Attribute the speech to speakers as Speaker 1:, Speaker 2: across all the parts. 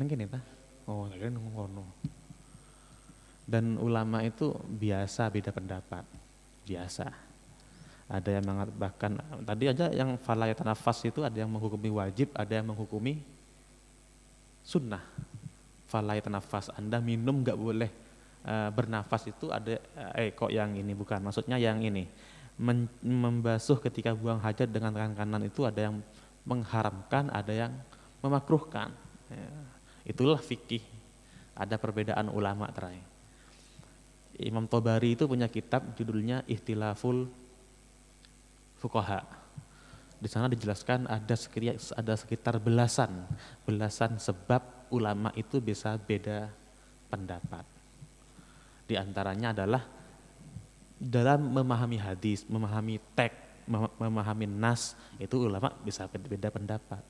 Speaker 1: Mungkin ya, Oh, kalian ngono. Dan ulama itu biasa beda pendapat. Biasa. Ada yang mengatakan tadi aja yang falayat nafas itu ada yang menghukumi wajib, ada yang menghukumi sunnah. Falayat nafas, Anda minum nggak boleh uh, bernafas itu ada eh kok yang ini bukan, maksudnya yang ini. Men, membasuh ketika buang hajat dengan tangan kanan itu ada yang mengharamkan, ada yang memakruhkan. Ya, itulah fikih. Ada perbedaan ulama terakhir. Imam Tobari itu punya kitab judulnya Ihtilaful Fukoha. Di sana dijelaskan ada sekitar, ada sekitar belasan, belasan sebab ulama itu bisa beda pendapat. Di antaranya adalah dalam memahami hadis, memahami teks, memahami nas, itu ulama bisa beda pendapat.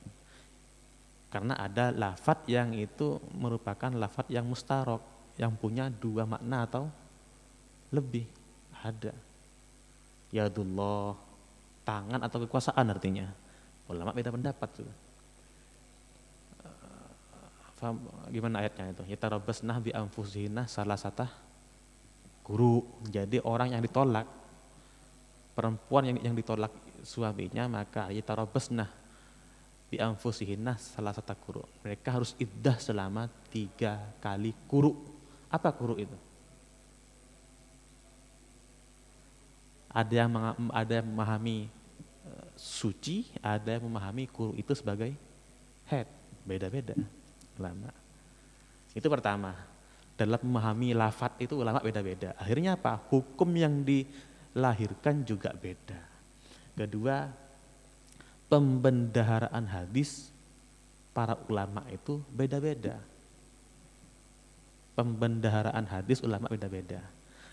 Speaker 1: Karena ada lafat yang itu merupakan lafat yang mustarok, yang punya dua makna atau lebih ada. Yadullah, tangan atau kekuasaan artinya. Ulama beda pendapat tuh. Faham, gimana ayatnya itu? Yatarabasnah bi anfusihina salah satu guru. Jadi orang yang ditolak, perempuan yang yang ditolak suaminya maka yatarabasnah bi anfusihina salah satu guru. Mereka harus iddah selama tiga kali kuru. Apa kuru itu? Ada yang ada yang memahami uh, suci, ada yang memahami kuru itu sebagai head. Beda-beda ulama. Itu pertama. Dalam memahami lafat itu ulama beda-beda. Akhirnya apa? Hukum yang dilahirkan juga beda. Kedua, pembendaharaan hadis para ulama itu beda-beda. Pembendaharaan hadis ulama beda-beda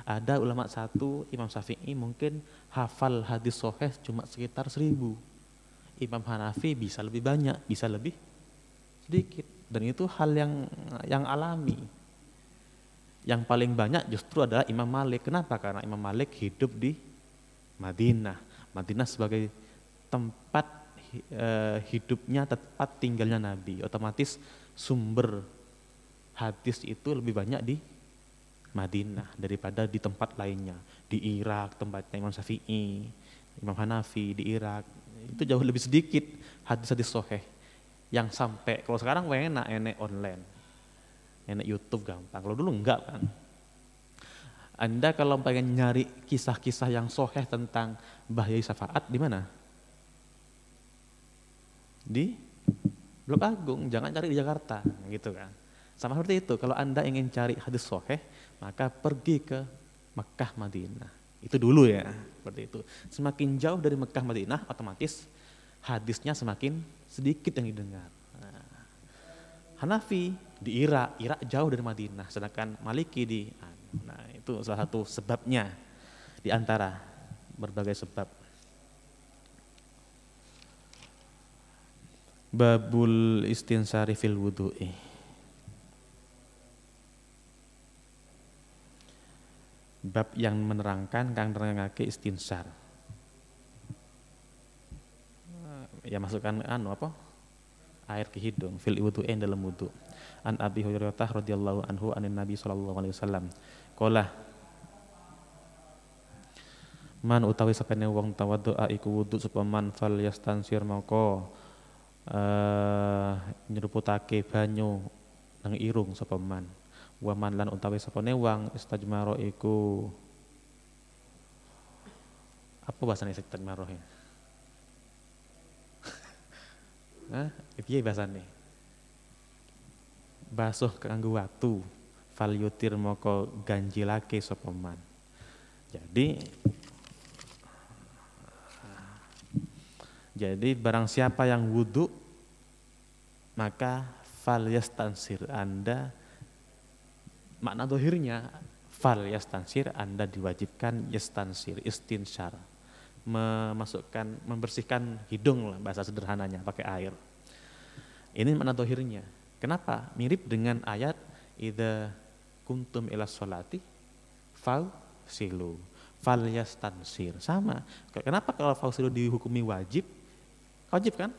Speaker 1: ada ulama satu, Imam Syafi'i mungkin hafal hadis soheh cuma sekitar seribu. Imam Hanafi bisa lebih banyak, bisa lebih sedikit. Dan itu hal yang yang alami. Yang paling banyak justru adalah Imam Malik. Kenapa? Karena Imam Malik hidup di Madinah. Madinah sebagai tempat hidupnya, tempat tinggalnya Nabi. Otomatis sumber hadis itu lebih banyak di Madinah daripada di tempat lainnya. Di Irak tempatnya Imam Syafi'i, Imam Hanafi di Irak. Itu jauh lebih sedikit hadis-hadis soheh. Yang sampai, kalau sekarang enak, enak online. Enak Youtube gampang, kalau dulu enggak kan. Anda kalau pengen nyari kisah-kisah yang soheh tentang bahaya syafaat di mana? Di Blok Agung, jangan cari di Jakarta, gitu kan. Sama seperti itu, kalau Anda ingin cari hadis soheh, maka pergi ke Mekah Madinah. Itu dulu ya, seperti itu. Semakin jauh dari Mekah Madinah, otomatis hadisnya semakin sedikit yang didengar. Nah, Hanafi di Irak, Irak jauh dari Madinah, sedangkan Maliki di Nah, itu salah satu sebabnya di antara berbagai sebab. Babul istinsari fil wudu'i. bab yang menerangkan kang nerangake istinsar. Ya masukkan anu apa? Air ke hidung fil wudu'in dalam wudu. An Abi Hurairah radhiyallahu anhu anin Nabi sallallahu alaihi wasallam. Qala Man utawi sapene wong tawaddu'a iku wudu sapa man fal yastansir maka uh, nyeruputake banyu nang irung sapa man waman lan utawi sapane wang istajmaro iku apa bahasane istajmaro ya? Hah? Piye bahasane? Basuh kanggo watu fal yutir moko ganjilake sapa man. Jadi jadi barang siapa yang wudhu maka fal yastansir Anda makna dohirnya fal yastansir Anda diwajibkan yastansir istinsyar memasukkan membersihkan hidung lah bahasa sederhananya pakai air. Ini makna dohirnya. Kenapa? Mirip dengan ayat ida kuntum ila solati fal silu fal yastansir. Sama. Kenapa kalau fal silu dihukumi wajib wajib kan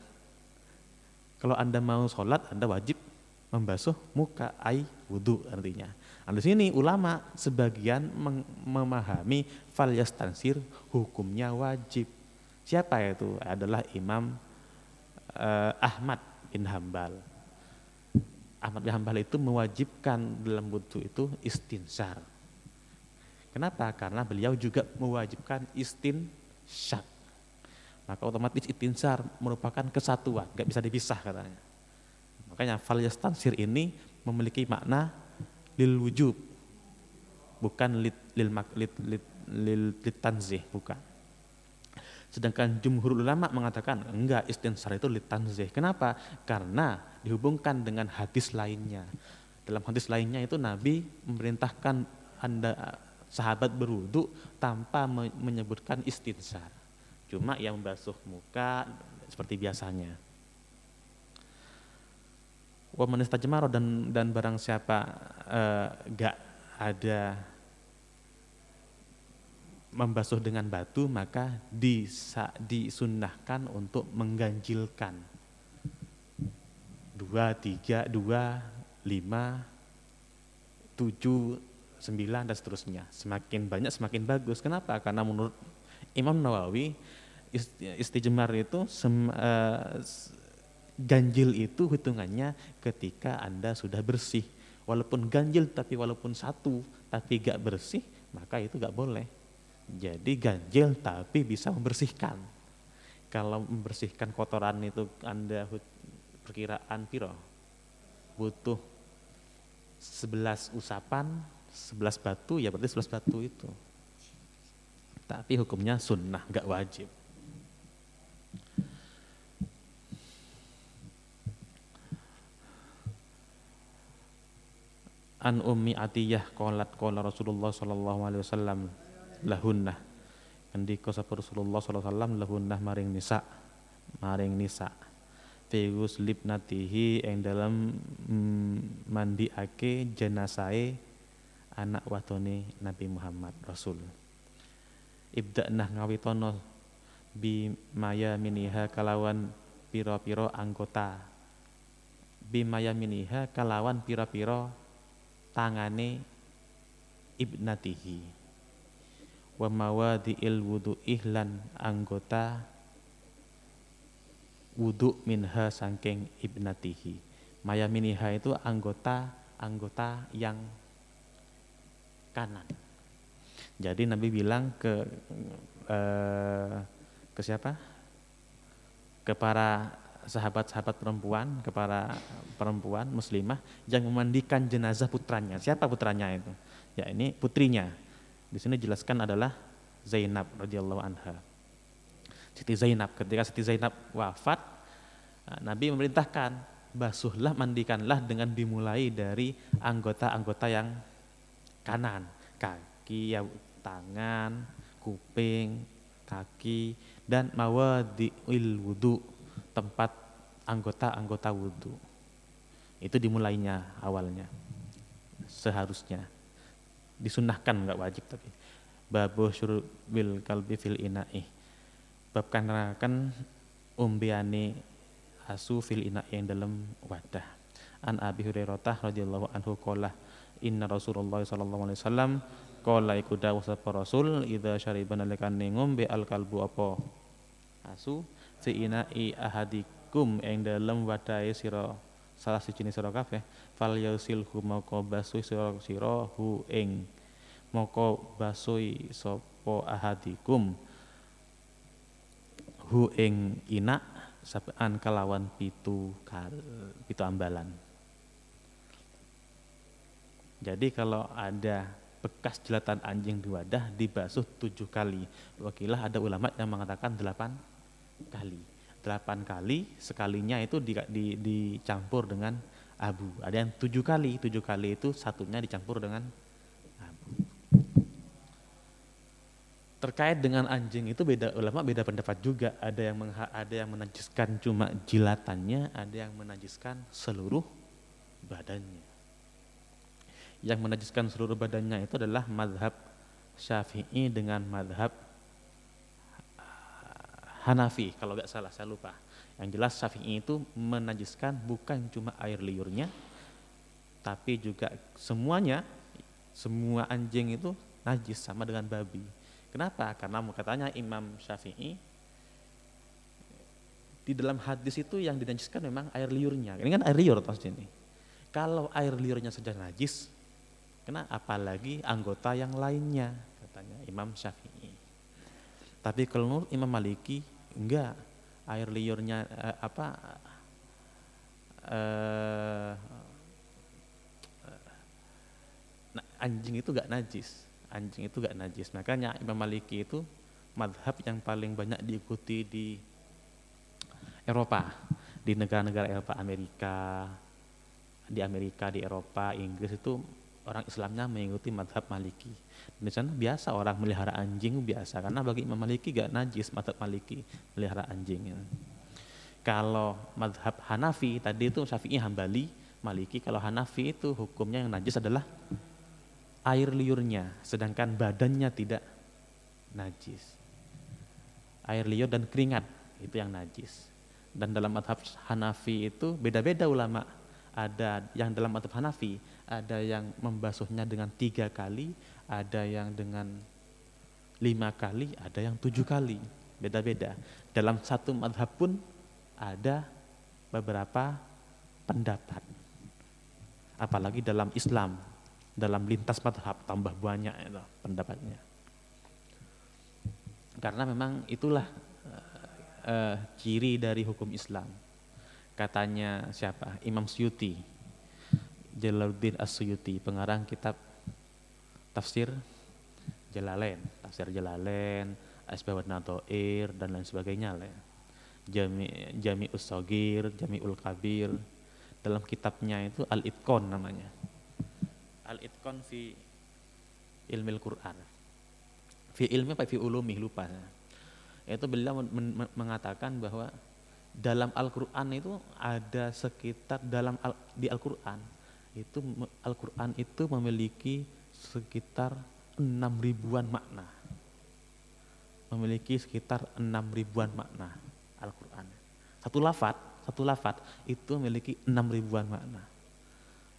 Speaker 1: kalau anda mau sholat anda wajib membasuh muka ai wudhu artinya. Nah, di sini ulama sebagian memahami fal yastansir hukumnya wajib. Siapa itu? Adalah Imam uh, Ahmad bin Hambal. Ahmad bin Hambal itu mewajibkan dalam wudhu itu istinsar. Kenapa? Karena beliau juga mewajibkan istinsyak. Maka otomatis istinsar merupakan kesatuan, nggak bisa dipisah katanya. Makanya fal yastansir ini memiliki makna lil wujub bukan lil lit, lit, lil, lit tanzih bukan. Sedangkan jumhur ulama mengatakan enggak istinsar itu lit tanzih. Kenapa? Karena dihubungkan dengan hadis lainnya. Dalam hadis lainnya itu Nabi memerintahkan anda sahabat berwudu tanpa menyebutkan istinsar cuma yang membasuh muka seperti biasanya. Wa manistajmaro dan dan barang siapa uh, gak ada membasuh dengan batu maka disa, disunnahkan untuk mengganjilkan. Dua tiga dua lima tujuh sembilan dan seterusnya. Semakin banyak semakin bagus. Kenapa? Karena menurut Imam Nawawi istijmar itu sem, uh, ganjil itu hitungannya ketika Anda sudah bersih. Walaupun ganjil tapi walaupun satu tapi gak bersih, maka itu gak boleh. Jadi ganjil tapi bisa membersihkan. Kalau membersihkan kotoran itu Anda perkiraan piro? Butuh 11 usapan, 11 batu, ya berarti 11 batu itu. Tapi hukumnya sunnah, gak wajib. An ummi atiyah qalat qala Rasulullah sallallahu alaihi wasallam lahunnah. Ngendika sapa Rasulullah sallallahu alaihi wasallam lahunnah maring nisa maring nisa. Fi libnatihi ing dalam mm, mandiake jenasahe anak wadone Nabi Muhammad Rasul. Ibda'nah ngawitono bi maya miniha kalawan piro-piro anggota. Bi maya miniha kalawan piro-piro tangane ibnatihi. Wa mawadi'il wudu ihlan anggota wudu minha sangking ibnatihi. Maya miniha itu anggota anggota yang kanan. Jadi Nabi bilang ke eh, ke siapa? Ke para sahabat-sahabat perempuan kepada perempuan muslimah yang memandikan jenazah putranya. Siapa putranya itu? Ya ini putrinya. Di sini jelaskan adalah Zainab radhiyallahu anha. Siti Zainab ketika Siti Zainab wafat, nah, Nabi memerintahkan basuhlah mandikanlah dengan dimulai dari anggota-anggota yang kanan, kaki, ya, tangan, kuping, kaki dan mawadi'il wudu tempat anggota-anggota wudhu. Itu dimulainya awalnya. Seharusnya. Disunahkan nggak wajib tapi. Babu syurbil kalbi fil ina'i. Bab kan umbiani asu fil ina'i yang dalam wadah. An Abi Hurairah radhiyallahu anhu qala inna Rasulullah sallallahu alaihi wasallam qala iku dawuh sapa Rasul idza syariban nalikane ngombe al kalbu apa asu fi ina'i ahadikum ing dalem wadahe sira salah siji sira kabeh fal yasilhu moko basuh sira sira hu ing moko basuhi sapa ahadikum hu ing ina sabean kalawan pitu kal, pitu ambalan jadi kalau ada bekas jelatan anjing di wadah dibasuh tujuh kali. Wakilah ada ulama yang mengatakan delapan kali. Delapan kali, sekalinya itu di, di, dicampur dengan abu. Ada yang tujuh kali, tujuh kali itu satunya dicampur dengan abu. Terkait dengan anjing itu beda ulama beda pendapat juga. Ada yang mengha, ada yang menajiskan cuma jilatannya, ada yang menajiskan seluruh badannya. Yang menajiskan seluruh badannya itu adalah madhab Syafi'i dengan madhab Hanafi kalau nggak salah saya lupa. Yang jelas Syafi'i itu menajiskan bukan cuma air liurnya, tapi juga semuanya semua anjing itu najis sama dengan babi. Kenapa? Karena katanya Imam Syafi'i di dalam hadis itu yang dinajiskan memang air liurnya. Ini kan air liur toh ini. Kalau air liurnya saja najis, kena apalagi anggota yang lainnya katanya Imam Syafi'i. Tapi kalau menurut Imam Maliki enggak. Air liurnya eh, apa eh, anjing itu gak najis. Anjing itu gak najis. Makanya Imam Maliki itu madhab yang paling banyak diikuti di Eropa. Di negara-negara Eropa Amerika di Amerika di Eropa Inggris itu orang Islamnya mengikuti madhab Maliki di sana biasa orang melihara anjing biasa karena bagi Imam Maliki gak najis madhab Maliki melihara anjing kalau madhab Hanafi tadi itu Syafi'i Hambali Maliki kalau Hanafi itu hukumnya yang najis adalah air liurnya, sedangkan badannya tidak najis. Air liur dan keringat itu yang najis. Dan dalam madhab Hanafi itu beda-beda ulama. Ada yang dalam madhab Hanafi, ada yang membasuhnya dengan tiga kali, ada yang dengan lima kali, ada yang tujuh kali. Beda-beda. Dalam satu madhab pun ada beberapa pendapat. Apalagi dalam Islam, dalam lintas madhab tambah banyak itu pendapatnya. Karena memang itulah uh, ciri dari hukum Islam. Katanya siapa? Imam Suyuti, Jalaluddin As-Suyuti, pengarang kitab tafsir Jalalain, tafsir Jalalain, Asbabun Natoir dan lain sebagainya lah. Jami Jami Usogir, Jami Ul Kabir, dalam kitabnya itu Al-Itqon namanya al-itqan fi ilmi Al-Quran. Fi ilmi apa fi ulumi lupa. Itu beliau mengatakan bahwa dalam Al-Quran itu ada sekitar dalam al, di Al-Quran itu Al-Quran itu memiliki sekitar enam ribuan makna memiliki sekitar enam ribuan makna Al-Quran satu lafat satu lafat itu memiliki enam ribuan makna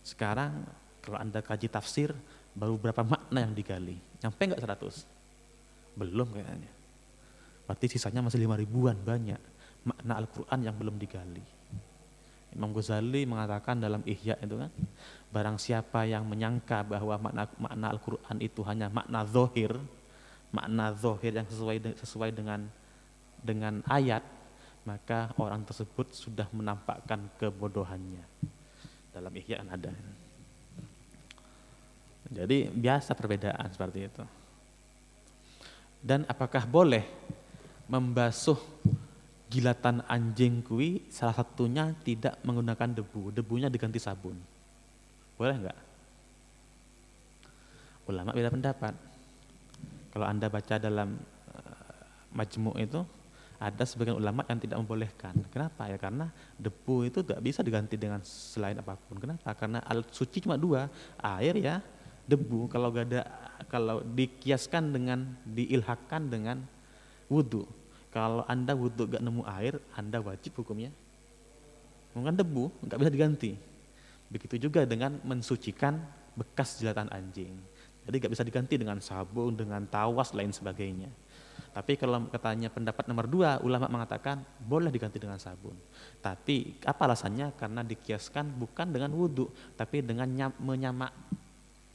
Speaker 1: sekarang kalau Anda kaji tafsir, baru berapa makna yang digali? Nyampe nggak 100? Belum kayaknya. Berarti sisanya masih lima ribuan banyak makna Al-Quran yang belum digali. Imam Ghazali mengatakan dalam Ihya itu kan, barang siapa yang menyangka bahwa makna, makna Al-Quran itu hanya makna zohir, makna zohir yang sesuai sesuai dengan dengan ayat, maka orang tersebut sudah menampakkan kebodohannya. Dalam Ihya kan ada. Jadi biasa perbedaan seperti itu. Dan apakah boleh membasuh gilatan anjing kui salah satunya tidak menggunakan debu, debunya diganti sabun. Boleh enggak? Ulama beda pendapat. Kalau Anda baca dalam uh, majmu' itu ada sebagian ulama yang tidak membolehkan. Kenapa? Ya karena debu itu tidak bisa diganti dengan selain apa pun. Kenapa? Karena alat suci cuma dua, air ya debu kalau gak ada kalau dikiaskan dengan diilhakan dengan wudhu kalau anda wudhu gak nemu air anda wajib hukumnya mungkin debu nggak bisa diganti begitu juga dengan mensucikan bekas jilatan anjing jadi gak bisa diganti dengan sabun dengan tawas lain sebagainya tapi kalau katanya pendapat nomor dua, ulama mengatakan boleh diganti dengan sabun. Tapi apa alasannya? Karena dikiaskan bukan dengan wudhu, tapi dengan menyamak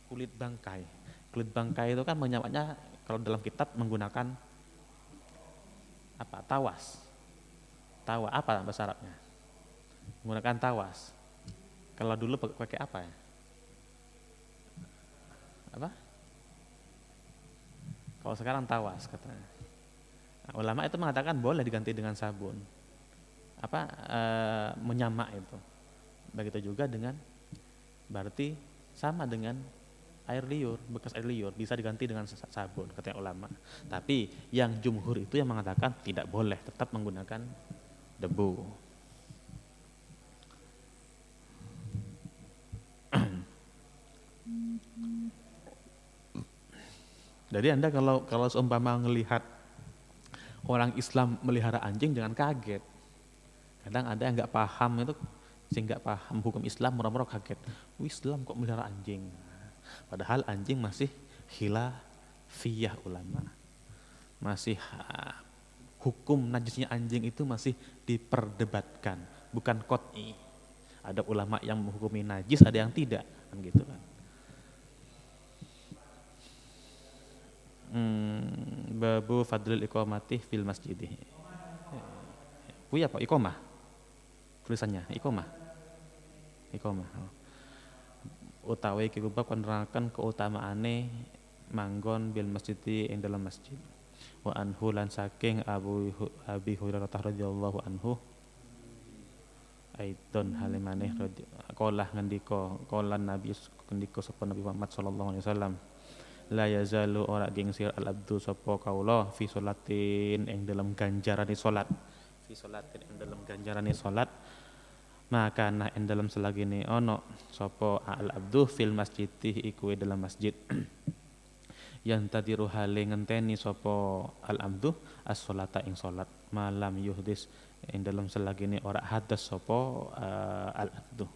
Speaker 1: kulit bangkai. Kulit bangkai itu kan menyamaknya kalau dalam kitab menggunakan apa? Tawas. Tawa apa bahasa Arabnya? Menggunakan tawas. Kalau dulu pakai apa ya? Apa? Kalau sekarang tawas katanya. Nah, ulama itu mengatakan boleh diganti dengan sabun. Apa e, menyamak itu. Begitu juga dengan berarti sama dengan air liur, bekas air liur bisa diganti dengan sabun katanya ulama. Tapi yang jumhur itu yang mengatakan tidak boleh, tetap menggunakan debu. Jadi Anda kalau kalau seumpama melihat orang Islam melihara anjing jangan kaget. Kadang ada yang nggak paham itu sehingga paham hukum Islam murah-murah kaget. Islam kok melihara anjing. Padahal anjing masih khilafiyah ulama. Masih hukum najisnya anjing itu masih diperdebatkan, bukan kot'i. Ada ulama yang menghukumi najis, ada yang tidak, kan gitu kan. Hmm, babu fadlul iqamati fil masjid. Puya Pak iqamah. Tulisannya iqamah. Iqamah. Oh. Utawi bab nerangkan keutamaane manggon bil masjid ing dalam masjid. Wa anhu lan saking Abu Abi Hurairah radhiyallahu anhu. Aidon halimaneh kolah ngendika kolan Nabi ngendika sapa Nabi Muhammad sallallahu alaihi wasallam. La yazalu ora gengsir al abdu sapa kaula fi salatin ing dalam ganjarane salat. Fi salatin ing dalam ganjarane salat maka nah ing dalam selagine ono sapa al abdu fil masjid iku dalam masjid. Yang tadi ruhale ngenteni sopo al amdu as solata ing solat malam yuhdis ing dalam selagi ini ora hadas sopo uh, al amdu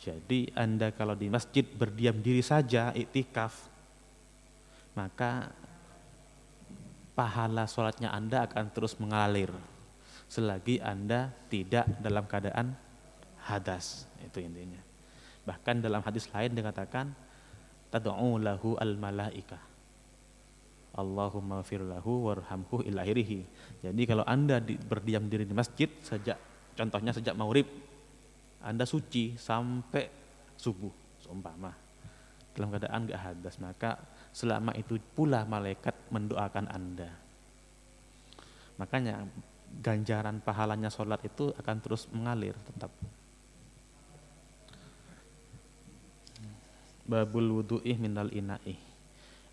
Speaker 1: jadi anda kalau di masjid berdiam diri saja iktikaf maka pahala sholatnya anda akan terus mengalir. Selagi anda tidak dalam keadaan hadas itu intinya bahkan dalam hadis lain dikatakan tad'u lahu al malaikah Allahumma firlahu warhamhu ilahirihi. Jadi kalau Anda di, berdiam diri di masjid sejak contohnya sejak maghrib Anda suci sampai subuh seumpama dalam keadaan gak hadas maka selama itu pula malaikat mendoakan Anda. Makanya ganjaran pahalanya sholat itu akan terus mengalir tetap. Babul wudu'ih minal inaih.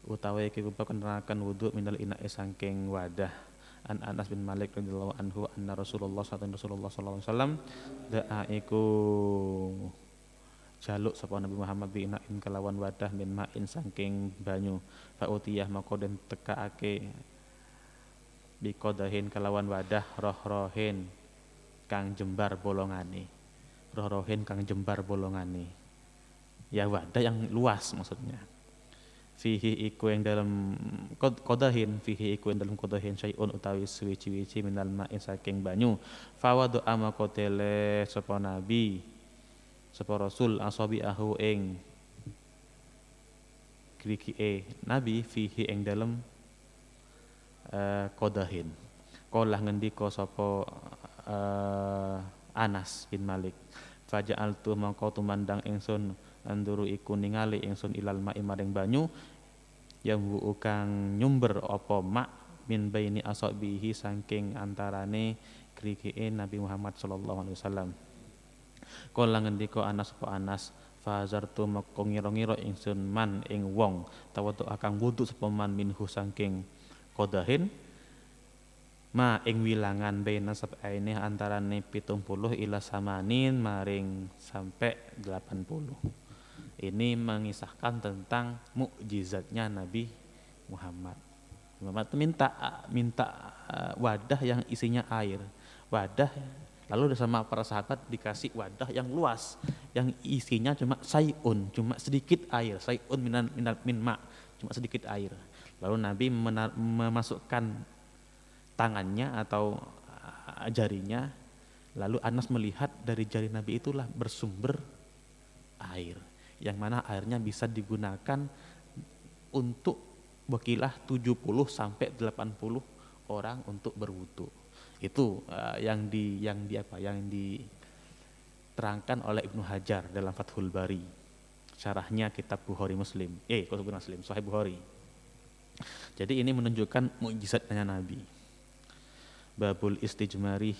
Speaker 1: Utawi iki kubab kenerakan wudhu minal ina'i sangking wadah. An Anas bin Malik radhiyallahu anhu anna Rasulullah sallallahu Rasulullah sallallahu alaihi wasallam da'a iku jaluk sapa Nabi Muhammad bi ina'in kelawan wadah min ma'in sangking banyu. Fa utiyah maka den tekaake bi kodahin kelawan wadah roh-rohin kang jembar bolongane. Roh-rohin kang jembar bolongane ya wadah yang luas maksudnya. Fihi iku yang dalam kodahin fihi iku yang dalam kodahin syai'un utawi suwi-wici minal ma'in saking banyu. Fawadu ama kotele sapa nabi sapa rasul asabi ahu ing kriki nabi fihi ing dalam uh, kodahin kolah ngendika sapa uh, Anas bin Malik. Faja'altu mangko tumandang ingsun anduru iku ningali ingsun ilal ma'i maring banyu yang kang nyumber apa mak min baini asabihi saking antarane krikike Nabi Muhammad sallallahu alaihi wasallam. Kala ngendika Anas apa Anas fazartu mako ngira-ngira ingsun man ing wong tawatu akang wudu sapa man minhu saking kodahin ma ing wilangan baina sab'aini antarane 70 ila samanin maring sampai 80 ini mengisahkan tentang mukjizatnya Nabi Muhammad. Muhammad minta minta eh, wadah yang isinya air. Wadah lalu sama para sahabat dikasih wadah yang luas yang isinya cuma sayun, cuma sedikit air, sayun minan minan min ma, cuma sedikit air. Lalu Nabi menar, memasukkan tangannya atau eh, jarinya lalu Anas melihat dari jari Nabi itulah bersumber air yang mana airnya bisa digunakan untuk wakilah 70 sampai 80 orang untuk berwudu. Itu uh, yang di yang di apa? Yang diterangkan oleh Ibnu Hajar dalam Fathul Bari. Syarahnya kitab Bukhari Muslim. Eh, kok Muslim, Sahih Bukhari. Jadi ini menunjukkan mukjizatnya Nabi. Babul istijmari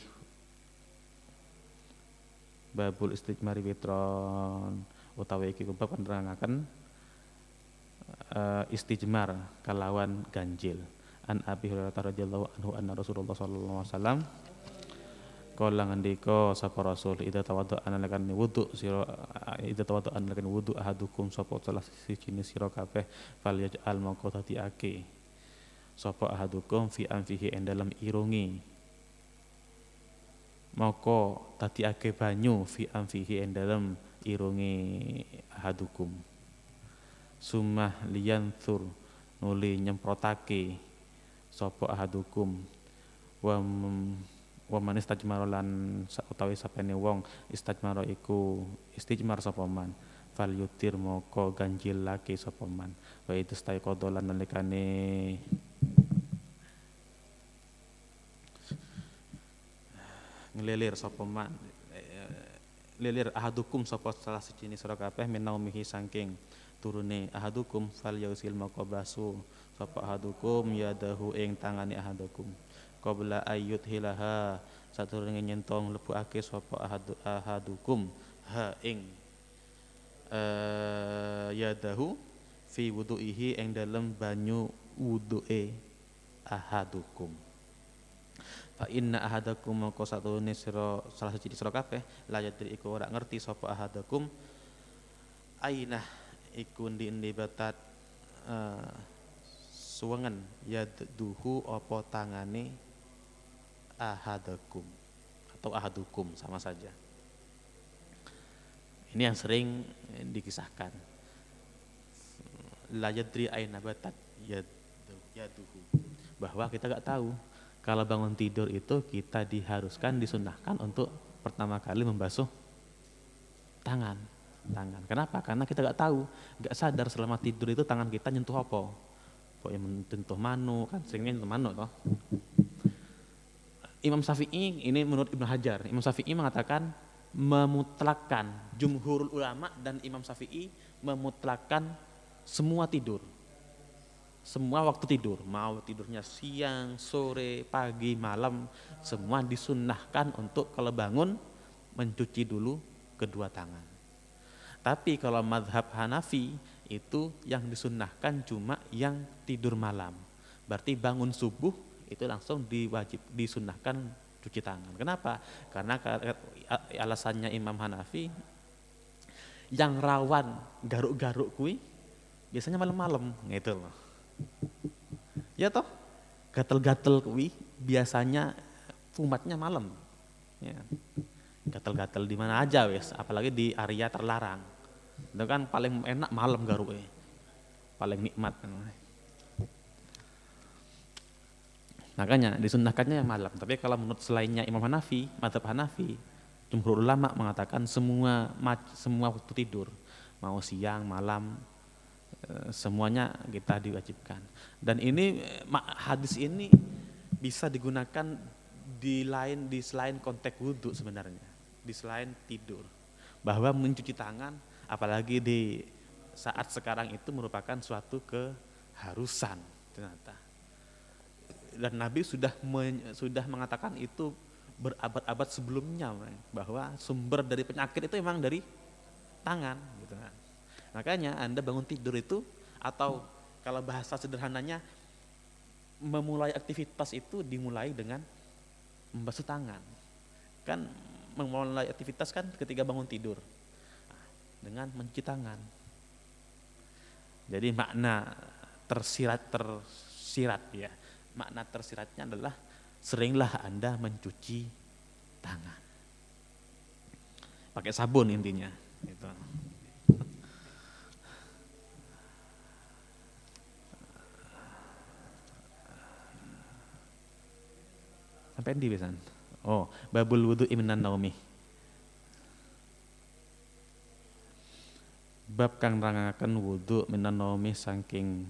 Speaker 1: Babul istijmari witron utawi iki bab nerangaken uh, istijmar kalawan ganjil. An Abi Hurairah radhiyallahu anhu anna Rasulullah sallallahu alaihi wasallam kala ngendika sapa Rasul ida tawaddu analakan wudu sira ida tawaddu analakan wudu ahadukum sapa salah siji sira kabeh fal yaj'al mongko ake. Sapa ahadukum fi anfihi dalam irungi moko ake banyu fi amfihi ing dalem irunge ahadukum sumah liyanthur nuli nyemprotake sapa ahadukum wa wa man istajmara lan utawi sapene wong istajmara iku istijmar sapa man. Fal yutir moko ganjil laki sapa man. Wa itu stai kodolan nalikane ngelilir sapa man lilir ahadukum sapa salah siji sira kabeh minaumihi saking turune ahadukum fal yausil maqabasu sapa ahadukum yadahu ing tangane ahadukum. Qabla ayyut hilaha saturunge nyentong lebokake sapa ahadu, ahadukum ha ing uh, yadahu fi wudu'ihi ing dalem banyu wudu'e ahadukum Fa inna ahadakum mongko satune sira salah siji sira kabeh la yadri iku ora ngerti sapa ahadakum aina iku ndi-ndi batat uh, suwengen yadduhu apa tangane ahadakum atau ahadukum sama saja. Ini yang sering dikisahkan. La yadri aina batat yaduhu. Bahwa kita gak tahu kalau bangun tidur itu kita diharuskan disunahkan untuk pertama kali membasuh tangan. Tangan. Kenapa? Karena kita nggak tahu nggak sadar selama tidur itu tangan kita nyentuh apa. Kok yang menyentuh manu kan seringnya nyentuh manu toh. Imam Syafi'i ini menurut Ibnu Hajar Imam Syafi'i mengatakan memutlakkan jumhurul ulama dan Imam Syafi'i memutlakkan semua tidur semua waktu tidur, mau tidurnya siang, sore, pagi, malam, semua disunnahkan untuk kalau bangun mencuci dulu kedua tangan. Tapi kalau madhab Hanafi itu yang disunnahkan cuma yang tidur malam. Berarti bangun subuh itu langsung diwajib disunnahkan cuci tangan. Kenapa? Karena alasannya Imam Hanafi yang rawan garuk-garuk kui biasanya malam-malam gitu loh. Ya toh, gatel-gatel kuwi biasanya umatnya malam. Ya. Gatel-gatel di mana aja wes, apalagi di area terlarang. Itu kan paling enak malam garuke. Paling nikmat. Makanya disunahkannya malam. Tapi kalau menurut selainnya Imam Hanafi, Madhab Hanafi, jumhur ulama mengatakan semua semua waktu tidur, mau siang, malam, semuanya kita diwajibkan. Dan ini hadis ini bisa digunakan di lain di selain konteks wudhu sebenarnya, di selain tidur. Bahwa mencuci tangan, apalagi di saat sekarang itu merupakan suatu keharusan ternyata. Dan Nabi sudah men, sudah mengatakan itu berabad-abad sebelumnya bahwa sumber dari penyakit itu memang dari tangan gitu kan. Makanya Anda bangun tidur itu atau kalau bahasa sederhananya memulai aktivitas itu dimulai dengan membasuh tangan. Kan memulai aktivitas kan ketika bangun tidur. dengan mencuci tangan. Jadi makna tersirat tersirat ya. Makna tersiratnya adalah seringlah Anda mencuci tangan. Pakai sabun intinya gitu. Sampai di besan. Oh, babul wudu iminan naumi. Bab kang rangaken wudu minan naumi saking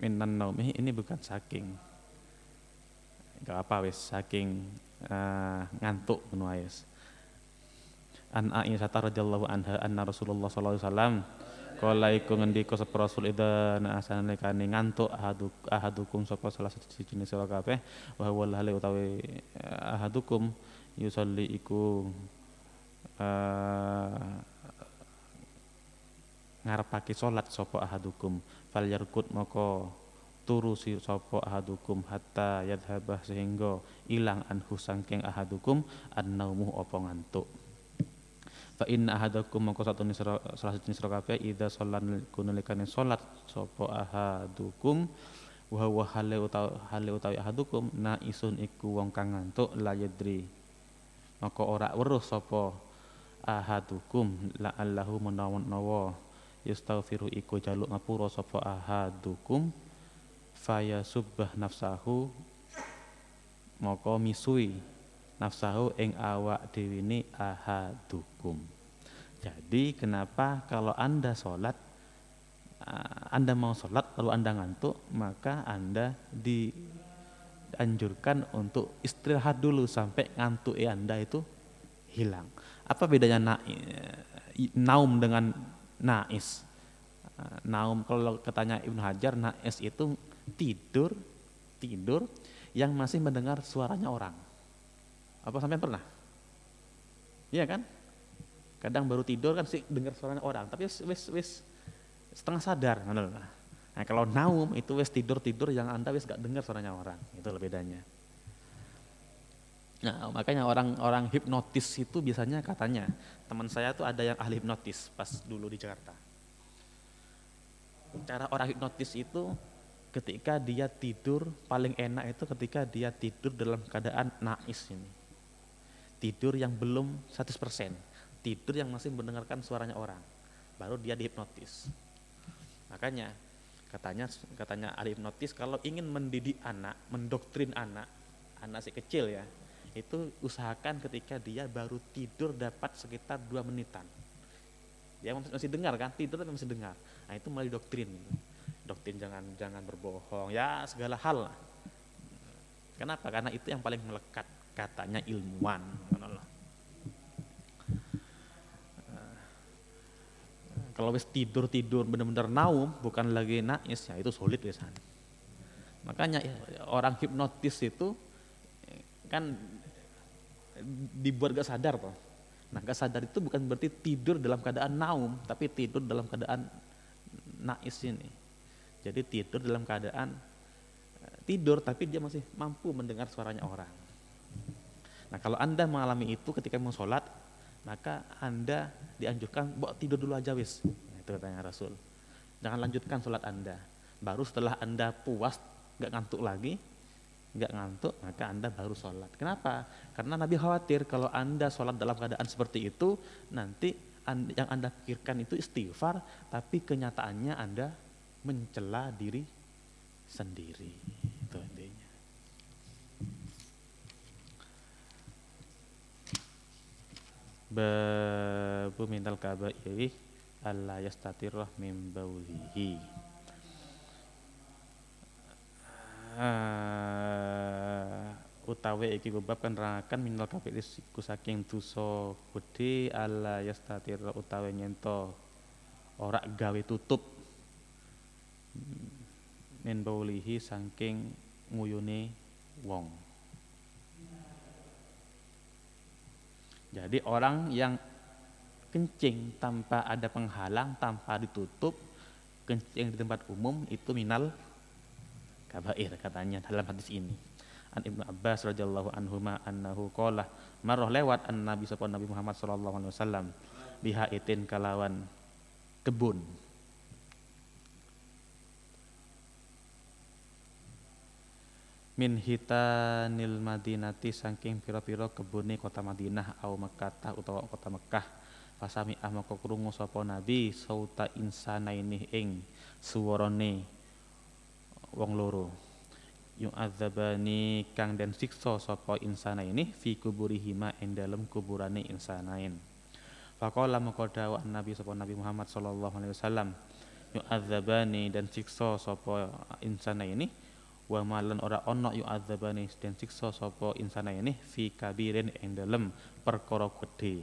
Speaker 1: minan naumi ini bukan saking gak apa wis saking uh, ngantuk menuais. An Aisyah radhiyallahu anha anna Rasulullah sallallahu alaihi wasallam Kala iku ngendika sapa Rasul ida asane kane ngantuk ahadu ahadukum sapa salah satu jenis sira kabeh wa huwa hale utawi eh, ahadukum yusalli iku uh, ngarepake salat sapa ahadukum. Fal yarkut maka turu si sapa ahadukum hatta yadhabah sehingga ilang anhu sangking ahadukum an-naumu apa ngantuk Fa inna ahadakum mongko satune salah satu sira kabeh idza sholat kunulikane salat sapa ahadukum? Wa wa hale utawi hale utawi ahadukum na isun iku wong kang ngantuk la yadri. Maka ora weruh sapa ahadukum la allahu menawa nawa yastaghfiru iku jaluk ngapura sapa ahadukum faya subbah nafsahu maka misui nafsahu ing awak dhewe ahadukum jadi kenapa kalau anda sholat Ah, anda mau sholat lalu Anda ngantuk, maka Anda dianjurkan untuk istirahat dulu sampai ngantuk Anda itu hilang. Apa bedanya na, naum dengan nais? Ah, naum kalau katanya Ibnu Hajar, nais itu tidur, tidur yang masih mendengar suaranya orang. Apa sampai pernah? Iya kan? Kadang baru tidur kan sih dengar suaranya orang, tapi wis wis setengah sadar. Nah kalau naum itu wes tidur-tidur yang anda wes gak dengar suaranya orang, itu bedanya. Nah, makanya orang-orang hipnotis itu biasanya katanya teman saya tuh ada yang ahli hipnotis pas dulu di Jakarta. Cara orang hipnotis itu ketika dia tidur paling enak itu ketika dia tidur dalam keadaan nais ini. Tidur yang belum 100%, tidur yang masih mendengarkan suaranya orang. Baru dia dihipnotis. Makanya katanya katanya ahli hipnotis kalau ingin mendidik anak, mendoktrin anak, anak si kecil ya, itu usahakan ketika dia baru tidur dapat sekitar dua menitan. Dia masih dengar kan, tidur tapi masih dengar. Nah itu melalui doktrin. Doktrin jangan jangan berbohong, ya segala hal lah. Kenapa? Karena itu yang paling melekat katanya ilmuwan. kalau wis tidur tidur benar-benar naum bukan lagi nais ya itu sulit biasanya makanya ya, orang hipnotis itu kan dibuat gak sadar toh. Nah gak sadar itu bukan berarti tidur dalam keadaan naum tapi tidur dalam keadaan nais ini. Jadi tidur dalam keadaan eh, tidur tapi dia masih mampu mendengar suaranya orang nah kalau anda mengalami itu ketika mau sholat maka Anda dianjurkan bawa tidur dulu aja wis. Nah, itu katanya Rasul. Jangan lanjutkan sholat Anda. Baru setelah Anda puas, nggak ngantuk lagi, nggak ngantuk, maka Anda baru sholat. Kenapa? Karena Nabi khawatir kalau Anda sholat dalam keadaan seperti itu, nanti yang Anda pikirkan itu istighfar, tapi kenyataannya Anda mencela diri sendiri. Itu intinya. Babu mintal kabairi alla yastatirah min baulihi. Uh, utawi iki bab kan rangakan minal kabairi siku saking dosa gedhe alla yastatirah utawi nyento ora gawe tutup. Min baulihi saking nguyune wong Jadi orang yang kencing tanpa ada penghalang, tanpa ditutup, kencing di tempat umum itu minal kabair katanya dalam hadis ini. An Ibnu Abbas radhiyallahu anhu ma annahu qala marah lewat an Nabi Nabi Muhammad sallallahu alaihi wasallam biha itin kalawan kebun min hitanil madinati saking pira-pira kebune kota Madinah au Makkah utawa kota Mekah pasami ah maka krungu sapa nabi sauta insana ini ing suwarane wong loro. Yung azabani kang den siksa sapa insana ini fi kuburihima ing dalem kuburane insanain. Faqala maka dawuh Nabi sapa Nabi Muhammad sallallahu alaihi wasallam yung azabani dan siksa sapa insana ini wa malan ora ono yu adzabani dan siksa sapa insana ini fi kabirin ing dalem perkara gedhe.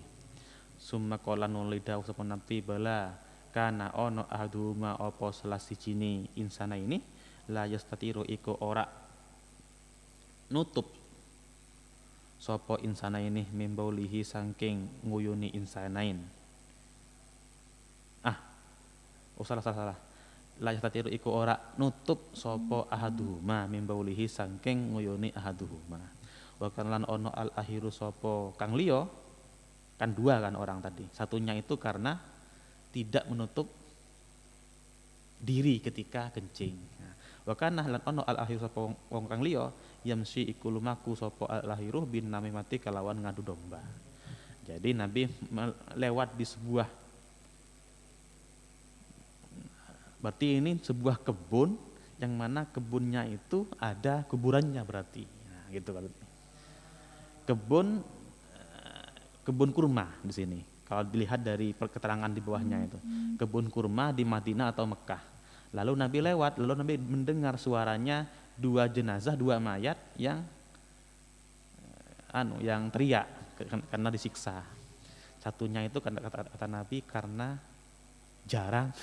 Speaker 1: Summa qala nulida sapa nabi bala kana ono ahaduma apa salah sijine insana ini? La yastatiru iku ora nutup sapa insana ini mimbaulihi saking nguyuni insanain. Ah oh salah salah salah la yastatiru iku ora nutup sapa ahaduhuma min baulihi nguyuni ahaduhuma. Wa lan ono al ahiru sapa kang liya kan dua kan orang tadi. Satunya itu karena tidak menutup diri ketika kencing. Wa kana lan ono al akhir sapa wong kang liya yamsi iku lumaku sapa al lahiruh bin mati kelawan ngadu domba. Jadi Nabi lewat di sebuah berarti ini sebuah kebun yang mana kebunnya itu ada kuburannya berarti. Nah, gitu kan kebun eh, kebun kurma di sini. Kalau dilihat dari keterangan di bawahnya itu. Kebun kurma di Madinah atau Mekah. Lalu Nabi lewat, lalu Nabi mendengar suaranya dua jenazah, dua mayat yang anu yang teriak karena disiksa. Satunya itu kata, kata, kata Nabi karena jarang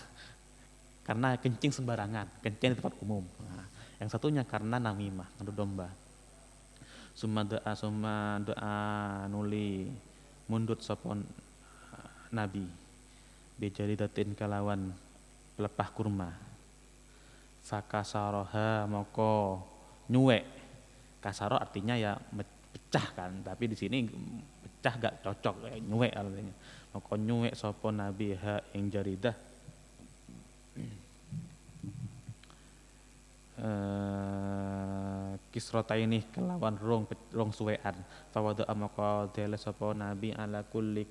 Speaker 1: karena kencing sembarangan, kencing di tempat umum. Nah, yang satunya karena namimah, ngadu domba. Suma doa, suma doa nuli mundut sopon Nabi. Bejari datin kalawan pelepah kurma fakasaroha moko nyuek kasaro artinya ya pecah kan tapi di sini pecah gak cocok nyuek artinya moko nyuek sopo nabi ha ing jaridah uh, kisrota ini kelawan rong rong suwean fawadu amoko dele sopo nabi ala kulik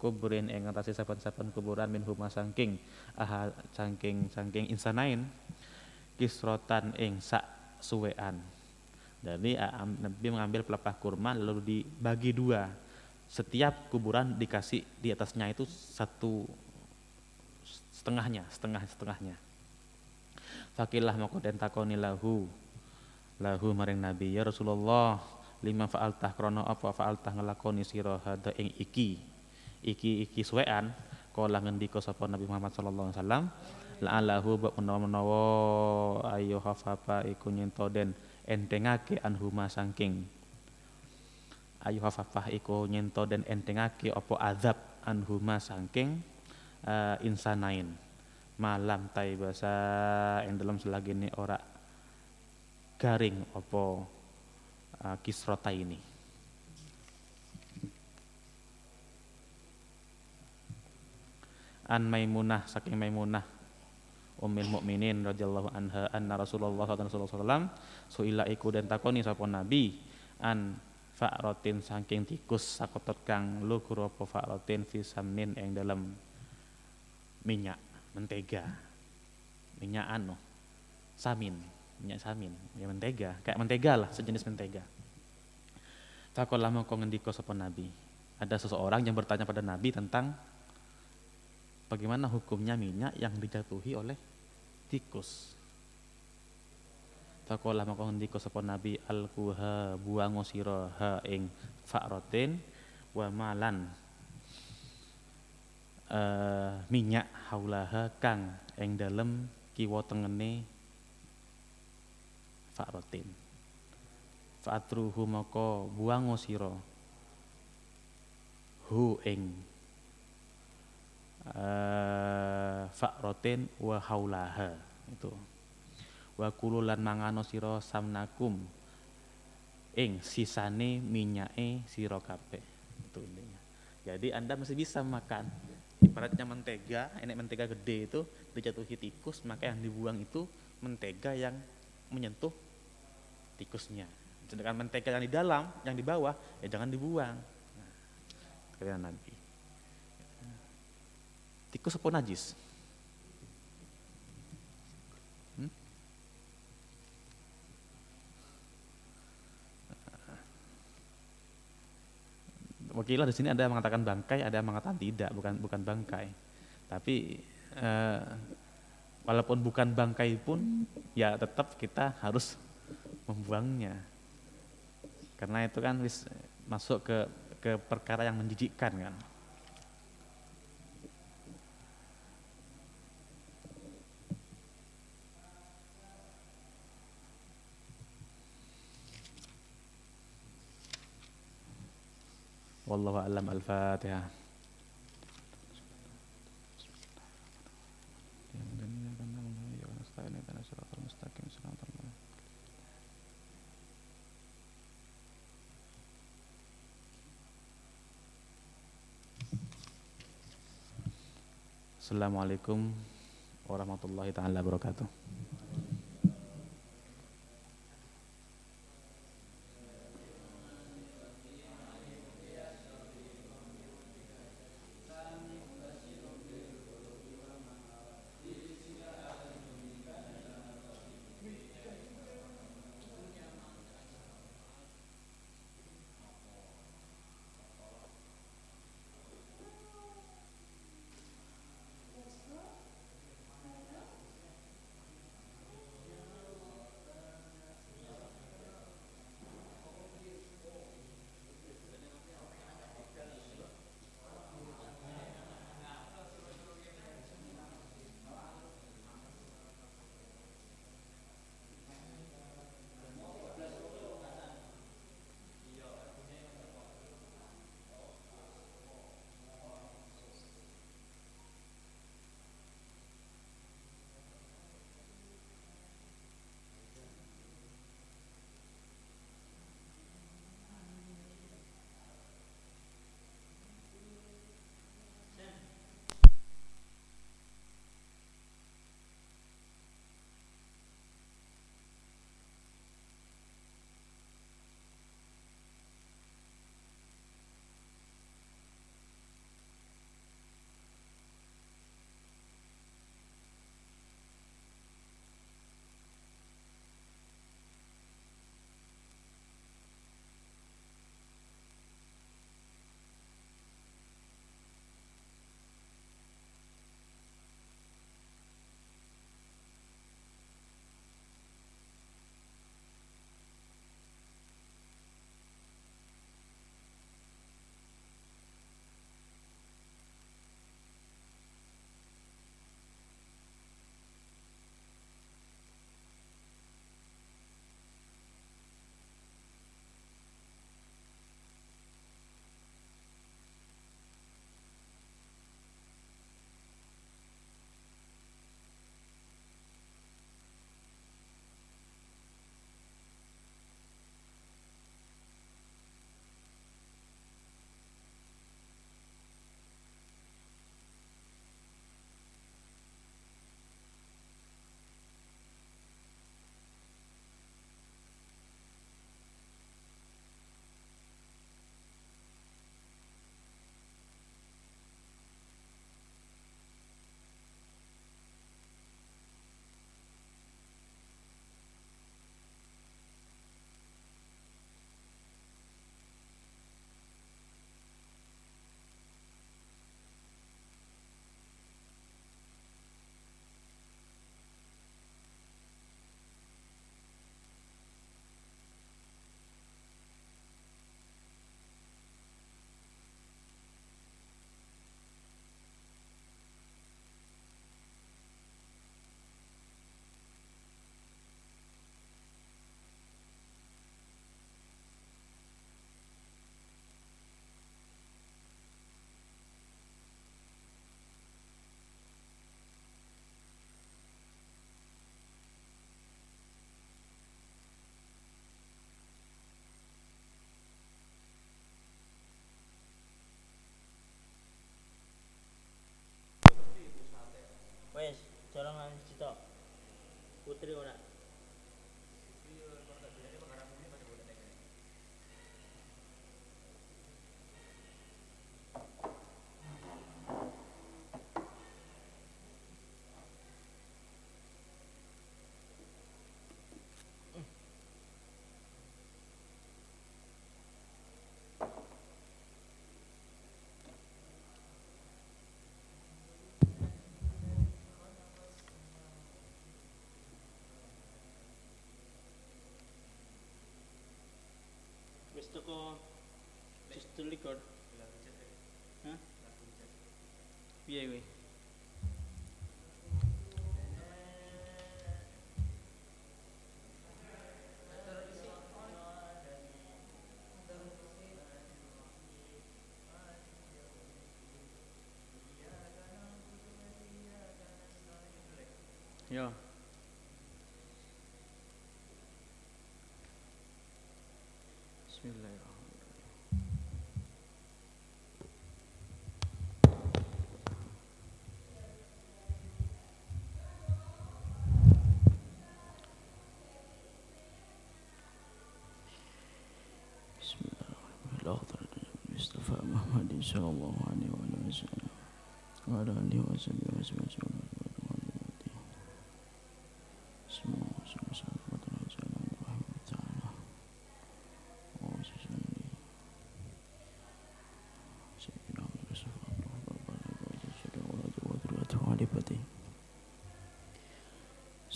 Speaker 1: kubrin ing ngatasi saben-saben kuburan min huma sangking aha sangking sangking insanain kisrotan ing sak suwean. Jadi Nabi mengambil pelepah kurma lalu dibagi dua. Setiap kuburan dikasih di atasnya itu satu setengahnya, setengah setengahnya. Fakilah mako den takoni lahu. Lahu maring Nabi ya Rasulullah lima fa'altah krono apa fa'altah ngelakoni sira hada ing iki? Iki iki suwean kala ngendika sapa Nabi Muhammad sallallahu alaihi wasallam la'alahu bak menawa-menawa ayo hafafa iku nyento den entengake anhuma sangking. Ayo hafafah iku nyento den entengake opo azab anhuma sangking uh, insanain malam tai basa yang dalam selagi ini ora garing opo uh, kisrota ini. An maimunah saking maimunah Ummul Mukminin radhiyallahu anha anna Rasulullah sallallahu alaihi wasallam suila iku den takoni sapa nabi an fa'rotin saking tikus sakotot kang lukur apa fa'rotin fi samnin ing dalam minyak mentega. Minyak anu samin minyak samin. Ya mentega. Kayak mentega lah sejenis mentega. Takut lama kau ngendiko sapa nabi. Ada seseorang yang bertanya pada nabi tentang bagaimana hukumnya minyak yang dijatuhi oleh tikus. Takolah maka ngendika sapa Nabi alkuha buang sira ha ing fa'ratin wa malan uh, minyak haulaha kang ing dalem kiwa tengene fa'ratin fa'atruhu maka buang sira hu ing. Uh, fa'rotin wa haulaha itu. Wa kululan mangano sira samnakum ing sisane minyake sira kabeh. Itu intinya. Jadi anda masih bisa makan ibaratnya mentega enek mentega gede itu dijatuhi tikus maka yang dibuang itu mentega yang menyentuh tikusnya. Sedangkan mentega yang di dalam yang di bawah ya jangan dibuang. Nah, kalian nanti Tikus apa najis? Wakilah di sini ada yang mengatakan bangkai, ada yang mengatakan tidak, bukan bukan bangkai. Tapi eh, walaupun bukan bangkai pun, ya tetap kita harus membuangnya. Karena itu kan masuk ke ke perkara yang menjijikkan kan. Wallahu a'lam al-Fatihah. Assalamualaikum warahmatullahi taala wabarakatuh.
Speaker 2: Teko sistem likur Hah? Piye kuwi? Ya. Bismillahirrahmanirrahim. Bismillahirrahmanirrahim. Mustafa Muhammad sallallahu alaihi wasallam. Wa ala alihi wa sahbihi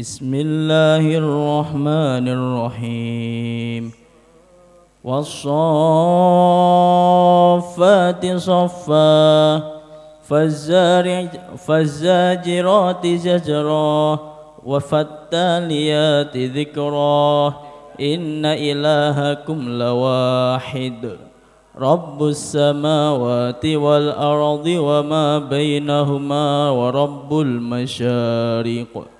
Speaker 2: بسم الله الرحمن الرحيم والصافات صفا فالزاجرات زجرا وفالتاليات ذكرا إن إلهكم لواحد رب السماوات والأرض وما بينهما ورب المشارق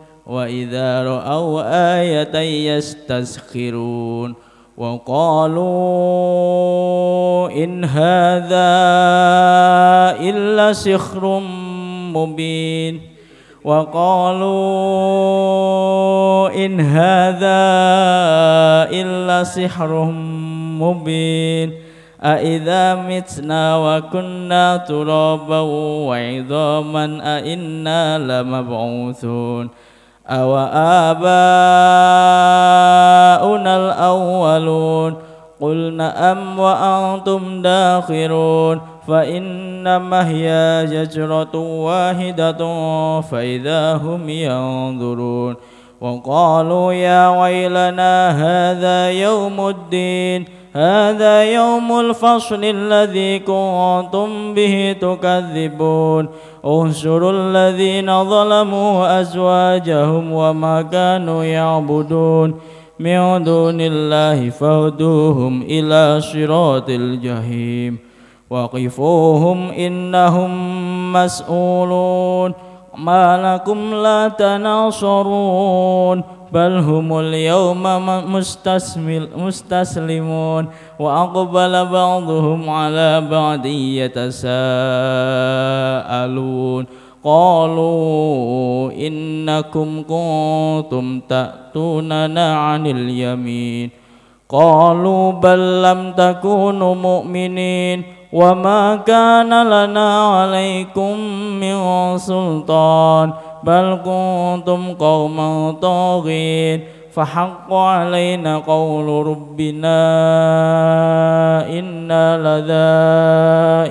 Speaker 2: وإذا رأوا آية يستسخرون وقالوا إن هذا إلا سحر مبين وقالوا إن هذا إلا سحر مبين أإذا متنا وكنا ترابا وعظاما أإنا لمبعوثون أو آباؤنا الأولون قل نعم وأنتم داخرون فإنما هي شجرة واحدة فإذا هم ينظرون وقالوا يا ويلنا هذا يوم الدين هذا يوم الفصل الذي كنتم به تكذبون. اهشروا الذين ظلموا أزواجهم وما كانوا يعبدون. من دون الله فاهدوهم إلى صراط الجحيم. وقفوهم إنهم مسؤولون. ما لكم لا تناصرون. bal humul yawma mustasmil mustaslimun. Wa aqbala ba'dhum ala ba'di yatasaalun. Qalu innakum kuntum ta'tunana 'anil yamin. Qalu bal lam takunu mu'minin. Wa ma kana lana 'alaykum min sultan. بل كنتم قوما طاغين فحق علينا قول ربنا إنا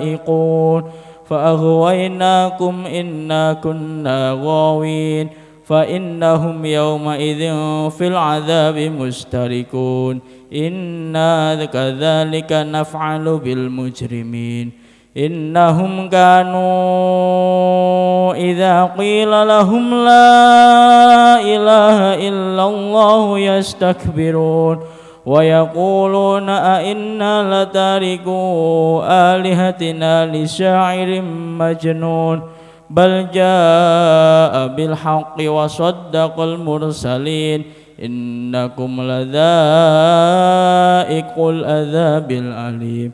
Speaker 2: لذائقون فأغويناكم إنا كنا غاوين فإنهم يومئذ في العذاب مشتركون إنا كذلك نفعل بالمجرمين إنهم كانوا إذا قيل لهم لا إله إلا الله يستكبرون ويقولون أئنا لتاركوا آلهتنا لشاعر مجنون بل جاء بالحق وصدق المرسلين إنكم لذائق العذاب الأليم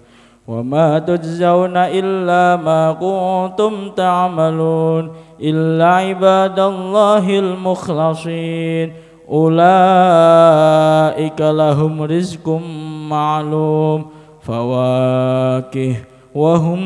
Speaker 2: وما تجزون إلا ما كنتم تعملون إلا عباد الله المخلصين. أولئك لهم رزق معلوم فواكه وهم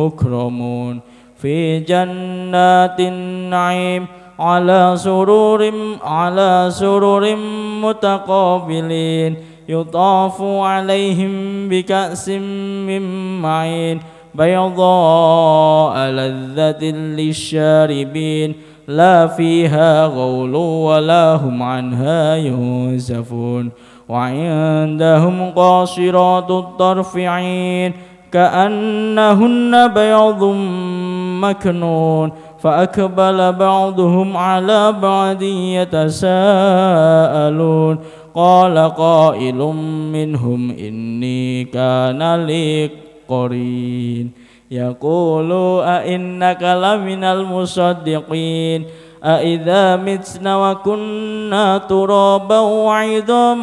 Speaker 2: مكرمون. في جنات النعيم على سرور على سرور متقابلين. يطاف عليهم بكأس من معين بيضاء لذة للشاربين لا فيها غول ولا هم عنها ينزفون وعندهم قاصرات الطرف عين كأنهن بيض مكنون فأقبل بعضهم على بعض يتساءلون قال قائل منهم إني كان لي قرين يقول أئنك لمن المصدقين أئذا متنا وكنا ترابا وعظاما